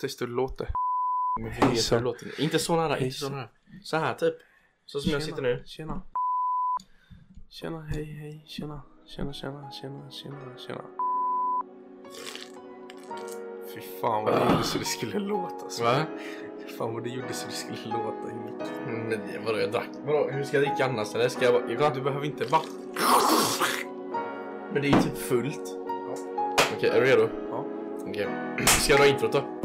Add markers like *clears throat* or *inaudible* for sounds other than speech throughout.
Testa hur det låter. Men hur det låter. Inte så nära, inte så nära. Så här typ. Så som jag sitter nu. Tjena. Tjena, hej, hej, tjena. Tjena, tjena, tjena, tjena, tjena. Fy fan vad det gjorde så det skulle låta så. Va? Fan vad det gjorde så det skulle låta i micken. Nej, vadå jag drack? Vadå, hur ska jag dricka annars eller? Ska jag bara... Du behöver inte va? Men det är ju typ fullt. Okej, är du redo? Ja. Okej. *clears throat* Ska jag dra introt då?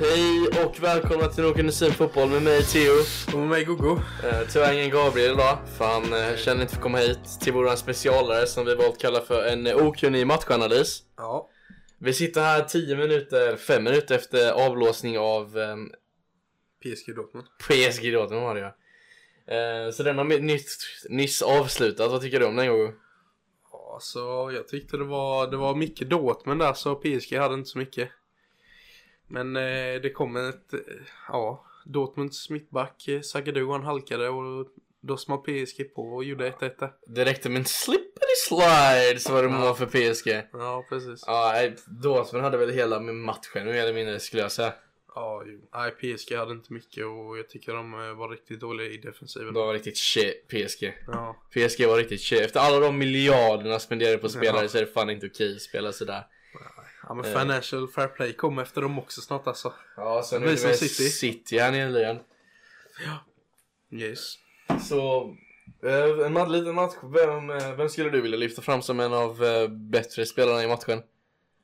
Hej och välkomna till Noken Nusin Fotboll med mig Theo. Och med mig Gogo. Eh, tyvärr ingen Gabriel idag, för han eh, känner inte för att komma hit till våran specialare som vi valt kalla för en eh, okunnig matchanalys. Ja. Vi sitter här 10 minuter, 5 minuter efter avlåsning av eh, PSG Dortmund. PSG Dortmund var det ja. Eh, så den har nyss, nyss avslutat, vad tycker du om den Gogo? Ja, så jag tyckte det var, det var mycket Dortmund där så PSG hade inte så mycket. Men eh, det kom ett, eh, ja, Dortmunds mittback eh, Zagadou han halkade och då small PSG på och gjorde 1-1 där. Det räckte med en slippery slide så var det mål för PSG. Ja, precis. Ja, Dortmund hade väl hela med matchen mer eller mindre skulle jag säga. Ja, jo. Nej, PSG hade inte mycket och jag tycker de eh, var riktigt doliga i defensiven. De var riktigt shit, PSG. Ja, PSG var riktigt shit. Efter alla de miljarderna spenderade på spelare Ja. så är det fan inte okej att spela sådär. Ja men Eh. financial fair play kom efter dem också snart alltså. Ja, sen blir är det med City. City här nyligen. Yes. Så, eh, en liten match. Vem, eh, vem skulle du vilja lyfta fram som en av bättre spelarna i matchen?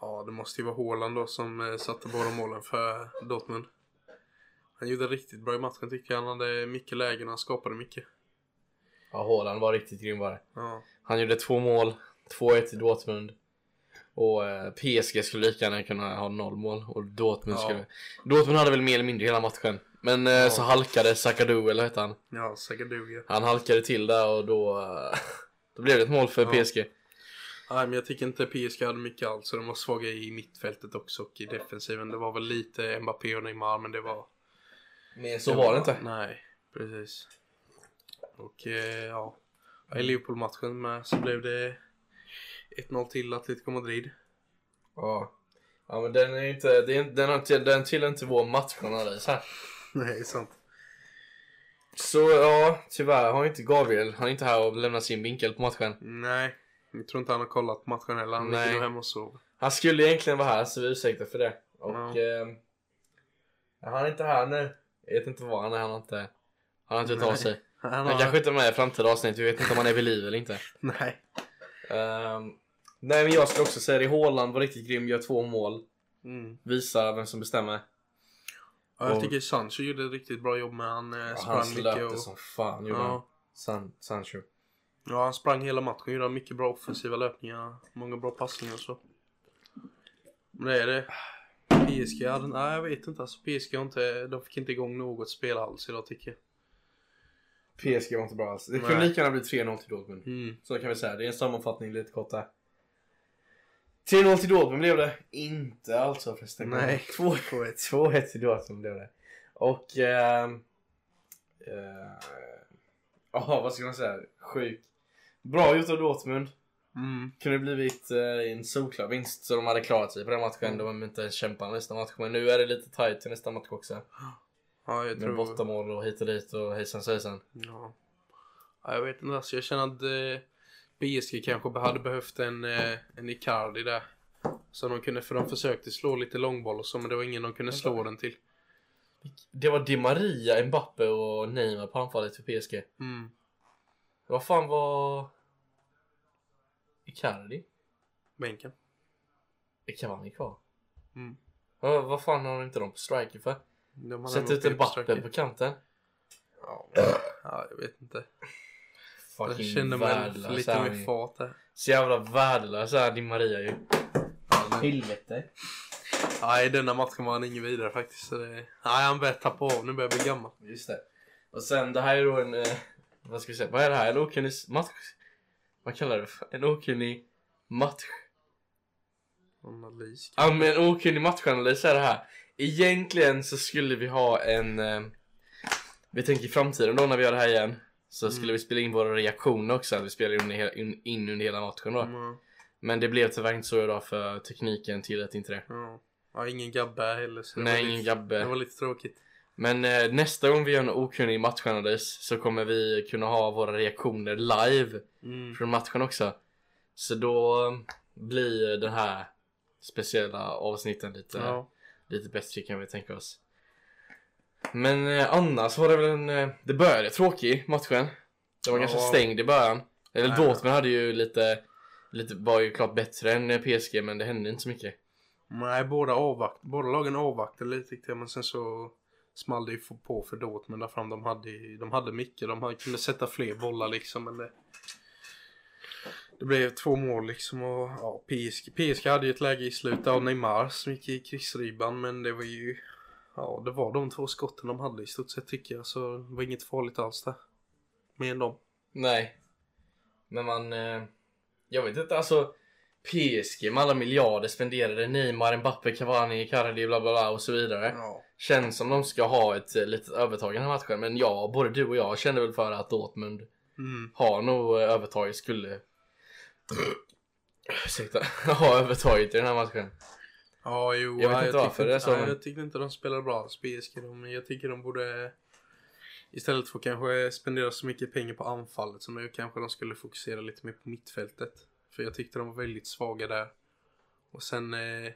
Ja, det måste ju vara Haaland då som satte båda målen för Dortmund. Han gjorde riktigt bra i matchen tycker jag. Han hade mycket lägen och han skapade mycket. Ja, Haaland var riktigt grym var det. Ja, Han gjorde två mål, 2-1 till Dortmund. Och eh, PSG skulle lika gärna kunna ha noll mål och Dortmund Ja. skulle... Dortmund hade väl mer eller mindre hela matchen. Men eh, Ja. så halkade Sakadu, eller hette han? ja Zagadou ja. Han halkade till där och då... eh, *laughs* då blev det ett mål för Ja. PSG. Nej, men jag tycker inte PSG hade mycket alls. De var svaga i mittfältet också och i defensiven. Det var väl lite Mbappé och Neymar, men det var... Men så var det inte. Nej, precis. Och ja, i Liverpool-matchen med så blev det 1-0 till Atletico Madrid. Ja. Ja men den är inte... Inte- den, har, inte- den tillhör inte vår matchanalys här. Nej, sant. Så ja, tyvärr har inte Gabriel, han är inte här och lämnar sin vinkel på matchen. Nej, jag tror inte han har kollat matchen heller. Han Nej. ligger nog hemma och sover. Han skulle egentligen vara här så vi ursäktar för det. Och Ja. ehm, han är inte här nu. Jag vet inte var han är, han har inte... Han har inte tagit av sig. Han Han har... kanske inte är med i framtida avsnitt, vi vet inte om han är vid liv eller inte. Nej. Ehm, nej men jag skulle också säga det, Haaland var riktigt grym, gör två mål. Mm. Visar vem som bestämmer. Ja, jag Och- tycker Sancho gjorde ett riktigt bra jobb med han eh, Ja, sprang han mycket löpte och... som fan gjorde han. Ja. San, Sancho. ja, han sprang hela matchen. Gjorde mycket bra offensiva löpningar. Många bra passningar och så. Men det är det. PSG hade... Nej, jag vet inte. Alltså PSG inte... De fick inte igång något spel alls idag tycker jag. PSG var inte bra alls. Det kunde lika gärna bli 3-0 till Dortmund. Mm. Så kan vi säga, det är en sammanfattning lite kort där. 3-0 till Dortmund blev det. Inte alltså förresten. Nej. 2-1 2-1 till Dortmund blev det. Och... ehm, eh, Ja, vad ska man säga? Sjuk. Bra gjort av Dortmund. Mm. Kunde blivit eh, en solklar vinst så de hade klarat sig på den matchen. De har inte ens kämpat nästa match. Men nu är det lite tight till nästa match också. Ja, jag Med tror... bortamål och hit och dit och hejsan svejsan. Ja. ja. Jag vet inte. Alltså, jag känner att eh, PSG kanske hade behövt en, eh, en Icardi där. Så de kunde, för de försökte slå lite långboll och så, men det var ingen de kunde slå den till. Det var Di Maria, Mbappe och Neymar på anfallet för PSG. Mm. Vad fan var... Icardi? Bänken. Cavani kvar? Mm. Vad, vad fan har inte de på striker för? Sätt ut en Mbappe på kanten. Ja, men- ja, jag vet inte. Jag Fucking kände mig värdelös lite mer fart där. Så jävla värdelös är Di Maria ju. Helvete. Nej, denna matchen var han ingen vidare faktiskt. Så det... Nej, han börjar tappa av. Nu börjar jag bli gammal. Just det. Och sen det här är då en... Eh, vad ska vi säga? Vad är det här? En okunnig match? Vad kallar du det för? En okunnig match? Analys. Ja men en okunnig matchanalys är det här. Egentligen så skulle vi ha en... Eh, vi tänker i framtiden då när vi gör det här igen. Så skulle Mm. vi spela in våra reaktioner också. Vi spelar in, in, under hela matchen då. Mm. Men det blev tyvärr inte så idag för tekniken tillät inte det. Ja. ja ingen Gabbe heller. Så Nej, ingen lite, Gabbe. Det var lite tråkigt. Men eh, nästa gång vi gör en okunnig matchanalys så kommer vi kunna ha våra reaktioner live Mm. från matchen också. Så då eh, blir den här speciella avsnitten lite, Ja. lite bättre kan vi tänka oss. Men eh, annars var det väl en, eh, det började tråkig matchen. Det var Ja. ganska stängd i början. Eller Nej. Dortmund hade ju lite, lite, var ju klart bättre än eh, PSG men det hände inte så mycket. Nej, båda, avvakt, båda lagen avvaktade lite tyckte jag, men sen så small det ju på för Dortmund där fram. De hade, de hade mycket, de hade, kunde sätta fler bollar liksom, men det... Det blev två mål liksom och ja, PSG, PSG hade ju ett läge i slutet av Neymar som gick i krigsribban, men det var ju... Ja, det var de två skotten de hade i stort sett tycker jag, så det var inget farligt alls där. Mer än dem. Nej. Men man, eh, jag vet inte alltså PSG med alla miljarder spenderade Neymar, Mbappe, Cavani, Cardi, bla bla bla och så vidare. Ja. Känns som de ska ha ett eh, litet övertag i den här matchen. Men ja, både du och jag känner väl för att Dortmund Mm. har nog eh, övertaget, skulle... *clears throat* Ursäkta. *laughs* ha övertaget i den här matchen. Ja, jo. Jag vet ja, inte varför tyckte det är så, men- Jag tyckte inte de spelade bra PSG. De, jag tycker de borde istället för kanske spendera så mycket pengar på anfallet så nu kanske de skulle fokusera lite mer på mittfältet. För jag tyckte de var väldigt svaga där. Och sen eh,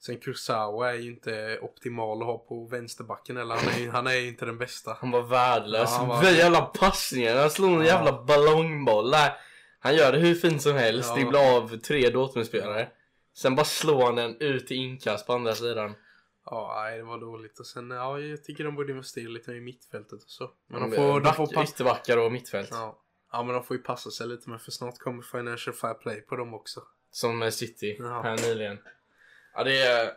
Sen Kurzawa är ju inte optimal att ha på vänsterbacken eller han är, han är inte den bästa. Han var värdelös. Ja, han var- var... jävla passningar. Han slog en Ja. jävla ballongboll där. Han gör det hur fint som helst. Ja. Dribblar av tre Dortmund-spelare. Sen bara slår han den ut i inkast på andra sidan. Ja, nej det var dåligt. Och sen, ja jag tycker de borde investera lite i mittfältet och så. Men de får, de back, får passa Ytterbackar och mittfält. Ja. ja, men de får ju passa sig lite med för snart kommer Financial Fair Play på dem också. Som eh, City Ja. här nyligen. Ja, det är,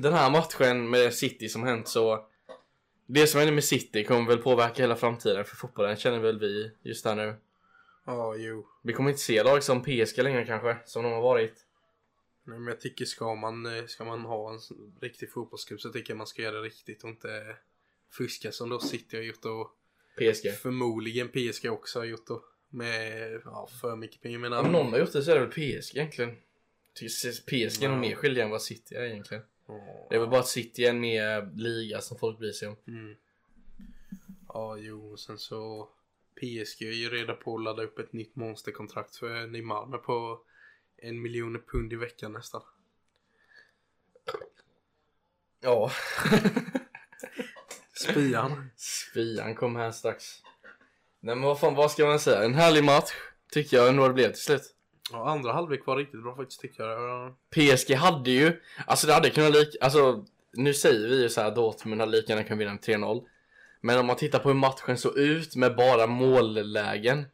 den här matchen med City som hänt så Det som händer med City kommer väl påverka hela framtiden för fotbollen känner väl vi just här nu. Ja, jo. Vi kommer inte se lag som PSG längre kanske, som de har varit. Nej, men jag tycker ska man, eh, ska man ha en riktig fotbollsklubb så tycker jag man ska göra det riktigt och inte fuska som då City har gjort och PSG. förmodligen PSG också har gjort då. Med ja, för mycket pengar. Men Om någon har gjort det så är det väl PSG egentligen. Tycker PSG är nog mer skyldiga än vad City är egentligen. Ja. Det är väl bara att City är en mer liga som folk bryr sig om. Mm. Ja, jo, och sen så PSG är ju redan på att ladda upp ett nytt monsterkontrakt för Neymar med på en miljon pund i veckan nästan. Ja. Spyan. Spian kom här strax. Nej men vad fan, vad ska man säga? En härlig match. Tycker jag ändå det blev till slut. Ja, andra halvlek var riktigt bra faktiskt tycker jag. Ja, PSG hade ju, alltså det hade kunnat lika, alltså nu säger vi ju så här Dortmund hade lika gärna kunnat vinna med 3-0. Men om man tittar på hur matchen såg ut med bara mållägen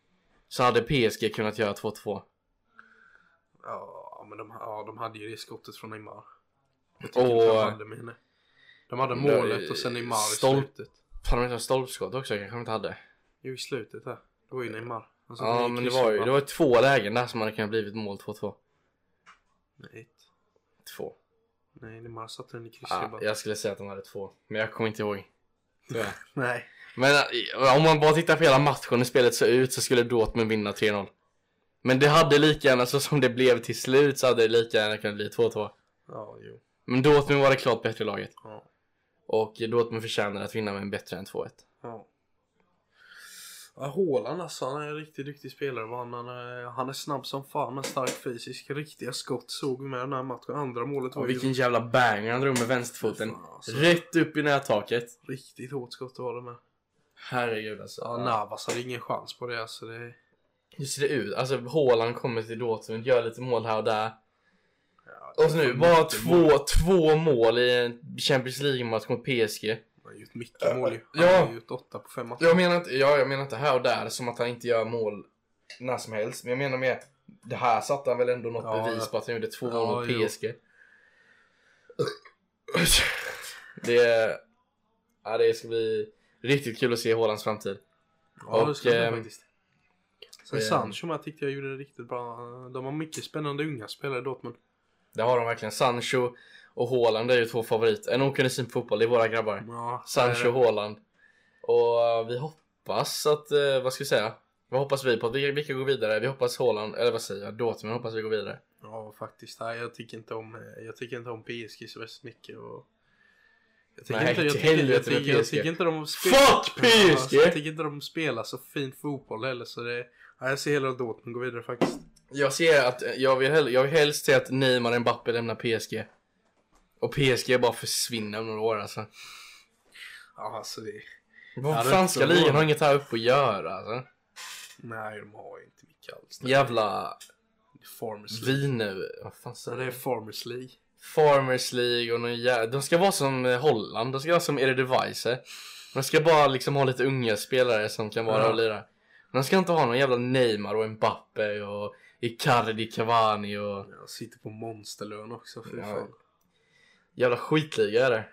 så hade PSG kunnat göra 2-2. Ja, men de, ja, de hade ju det skottet från Neymar. Jag tycker Och- de hade med det. De hade målet och sen Neymar i Stolp- slutet. Fan de inte stolpskott också kanske de inte hade. Jo, i slutet här. Det var ju Neymar. Alltså, Ja men det var ju, det var två lägen där som hade kunnat blivit mål 2-2. Nej, ett. Två. Nej, Neymar satte den i Ja, kryssribban. jag skulle säga att de hade två. Men jag kommer inte ihåg. *laughs* Nej. Men eh, om man bara tittar på hela matchen hur spelet såg ut så skulle Dortmund vinna 3-0. Men det hade lika gärna, så som det blev till slut så hade det lika gärna kunnat bli 2-2. Ja, jo. Men Dortmund var det klart bättre laget. Ja. Och Dortmund förtjänar att vinna med en bättre än 2-1. Ja. Ja, Haaland alltså, han är en riktigt duktig spelare. Han, han, är, han är snabb som fan, men stark fysisk. Riktiga skott såg vi med den här matchen. Andra målet var ju vilken jävla banger han drog med vänsterfoten. Fan, alltså. Rätt upp i nättaket. riktigt hårt skott var det med. Herregud alltså. Ja, Navas hade ingen chans på det alltså. Det, Hur ser det ut? Alltså Haaland kommer till Dortmund, gör lite mål här och där. ja, Och så nu, bara två, två mål i en Champions League-match mot PSG. Han har gjort mycket mål ju. Han Ja. har gjort åtta på fem matcher. Jag menar inte, ja, jag menar inte här och där som att han inte gör mål när som helst. Men jag menar med, det här satte han väl ändå något Ja, bevis på att han gjorde två Ja, mål mot. PSG. Det, ja, det ska bli riktigt kul att se Haalands framtid. Ja, det Och, ska det ehm, faktiskt. Sen ehm, Sancho med tyckte jag gjorde det riktigt bra. De har mycket spännande unga spelare i Dortmund. Det har de verkligen. Sancho och Haaland är ju två favoriter. En okunnig syn på fotboll, det är våra grabbar. Ja, Sancho och Haaland. Och eh, vi hoppas att, eh, vad ska vi säga? Vad hoppas vi på? Vilka, vilka går vidare? Vi hoppas Haaland, eller vad säger jag? Dortmund hoppas vi går vidare. Ja, faktiskt. Nej, jag tycker inte om, eh, jag tycker inte om PSG så värst mycket. Och... Jag tycker, Nej, inte, jag, tycker, jag, tycker, jag PSG. tycker inte de Fuck PSG! Ja, jag tycker inte de spelar så fin fotboll heller. Så det, ja, jag ser hellre att Dortmund går vidare faktiskt. Jag ser att, jag vill, hell- jag vill helst se att Neymar och Mbappé lämnar PSG. Och PSG bara försvinner om några år alltså. Ja, alltså det... Vad Ja, franska ligan har inget här uppe att göra alltså. Nej, de har inte mycket alls. Jävla Farmers League. viner, vad fan Så säger det är? Farmers League. Farmers League och någon jä... De ska vara som eh, Holland, de ska vara som Eredivisie. De ska bara liksom ha lite unga spelare som kan vara Ja. och lira. De ska inte ha någon jävla Neymar och Mbappé och Icardi Cavani och Jag sitter på monsterlön också. För Ja. fan. jävla skitliga är det.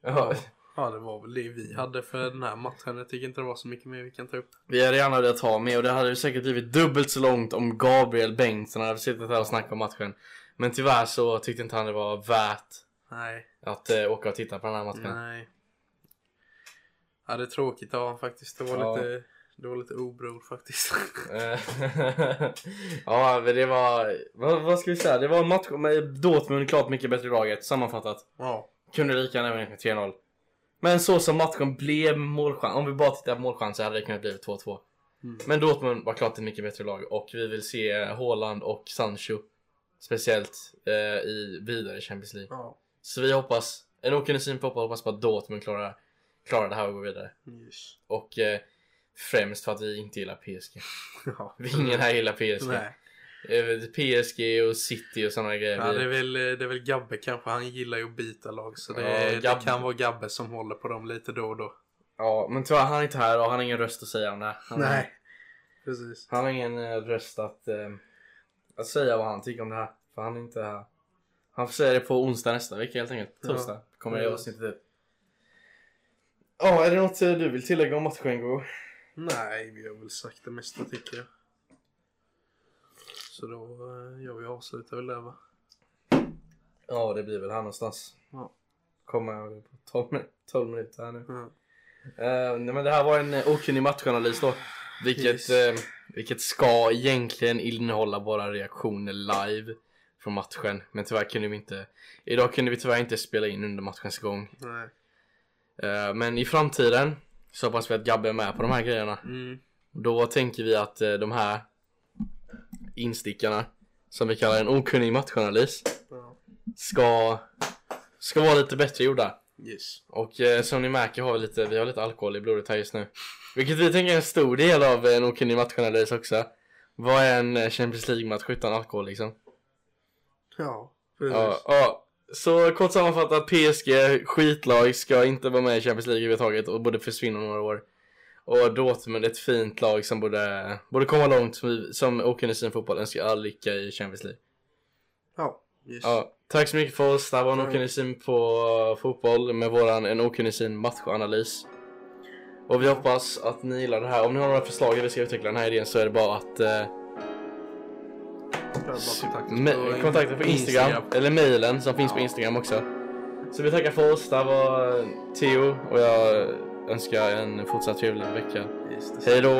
Ja. Ja. det var väl det vi hade för den här matchen. Jag tycker inte det var så mycket mer vi kan ta upp. Vi hade gärna velat ha med och det hade säkert blivit dubbelt så långt om Gabriel Bengtsson hade suttit här och snackat om matchen. Men tyvärr så tyckte inte han det var värt Nej, att eh, åka och titta på den här matchen. nej. Ja, det är tråkigt av honom faktiskt. Det var Ja. lite, det var lite obror faktiskt. Eh, *laughs* ja, men det var, vad, vad ska vi säga? Det var en match med Dortmund klart mycket bättre i laget, sammanfattat. ja, Kunde lika gärna med 3-0. Men så som matchen blev målchans, om vi bara tittar på målchanser hade det kunnat bli 2-2. Mm. Men Dortmund var klart ett mycket bättre lag och vi vill se Haaland och Sancho speciellt eh, i vidare Champions League. ja. Så vi hoppas, en okynne syn på hoppas på att Dortmund klarar, klarar det här och går vidare. Yes. Och eh, främst för att vi inte gillar PSG. *laughs* ja. Vi ingen här gillar PSG. Nej. Eh, PSG och City och sådana grejer. Ja, det, är väl, det är väl Gabbe kanske. Han gillar ju att byta lag. Så det, Ja, det kan vara Gabbe som håller på dem lite då och då. Ja, men tyvärr han är inte här och han har ingen röst att säga om det. Han, Nej. Precis. Han har ingen eh, röst att, eh, att säga vad han tycker om det här. För han är inte här. Han får säga det på onsdag nästa vecka helt enkelt. Ja. Torsdag kommer det Ja. avsnittet ut. Ja, är det något eh, du vill tillägga om matchen Go? Nej, vi har väl sagt det mesta tycker jag. Så då eh, gör vi avslutar väl där va? Ja, det blir väl här någonstans. Ja. Kommer jag på 12, min- 12 minuter här nu. Ja. Eh, nej, men det här var en eh, okunnig matchanalys då. Vilket, Yes. eh, vilket ska egentligen innehålla våra reaktioner live från matchen. Men tyvärr kunde vi inte. Idag kunde vi tyvärr inte spela in under matchens gång. Nej. Men i framtiden så hoppas vi att Gabbe är med på de här grejerna. Mm. Då tänker vi att eh, de här instickarna som vi kallar en okunnig matchanalys ska, ska vara lite bättre gjorda. Yes. Och eh, som ni märker har vi lite, vi har lite alkohol i blodet här just nu. Vilket vi tänker är en stor del av en okunnig matchanalys också. Vad är en eh, Champions League-match utan alkohol liksom? Ja, precis. Ja, ja. Så kort sammanfattat, PSG, skitlag, ska inte vara med i Champions League överhuvudtaget och borde försvinna några år. Och Dortmund, ett fint lag som borde, borde komma långt som, som okunnig sin fotboll önskar all lycka i Champions League. Ja, yes. Ja, tack så mycket för oss. Det här var en syn på fotboll med våran en syn matchanalys. Och vi hoppas att ni gillar det här. Om ni har några förslag hur vi ska utveckla den här idén så är det bara att eh, Me- kontakta på Instagram, eller mailen som finns på Ja. Instagram också. Så vi tackar för oss. Det var Theo och jag önskar en fortsatt trevlig vecka. Hej då!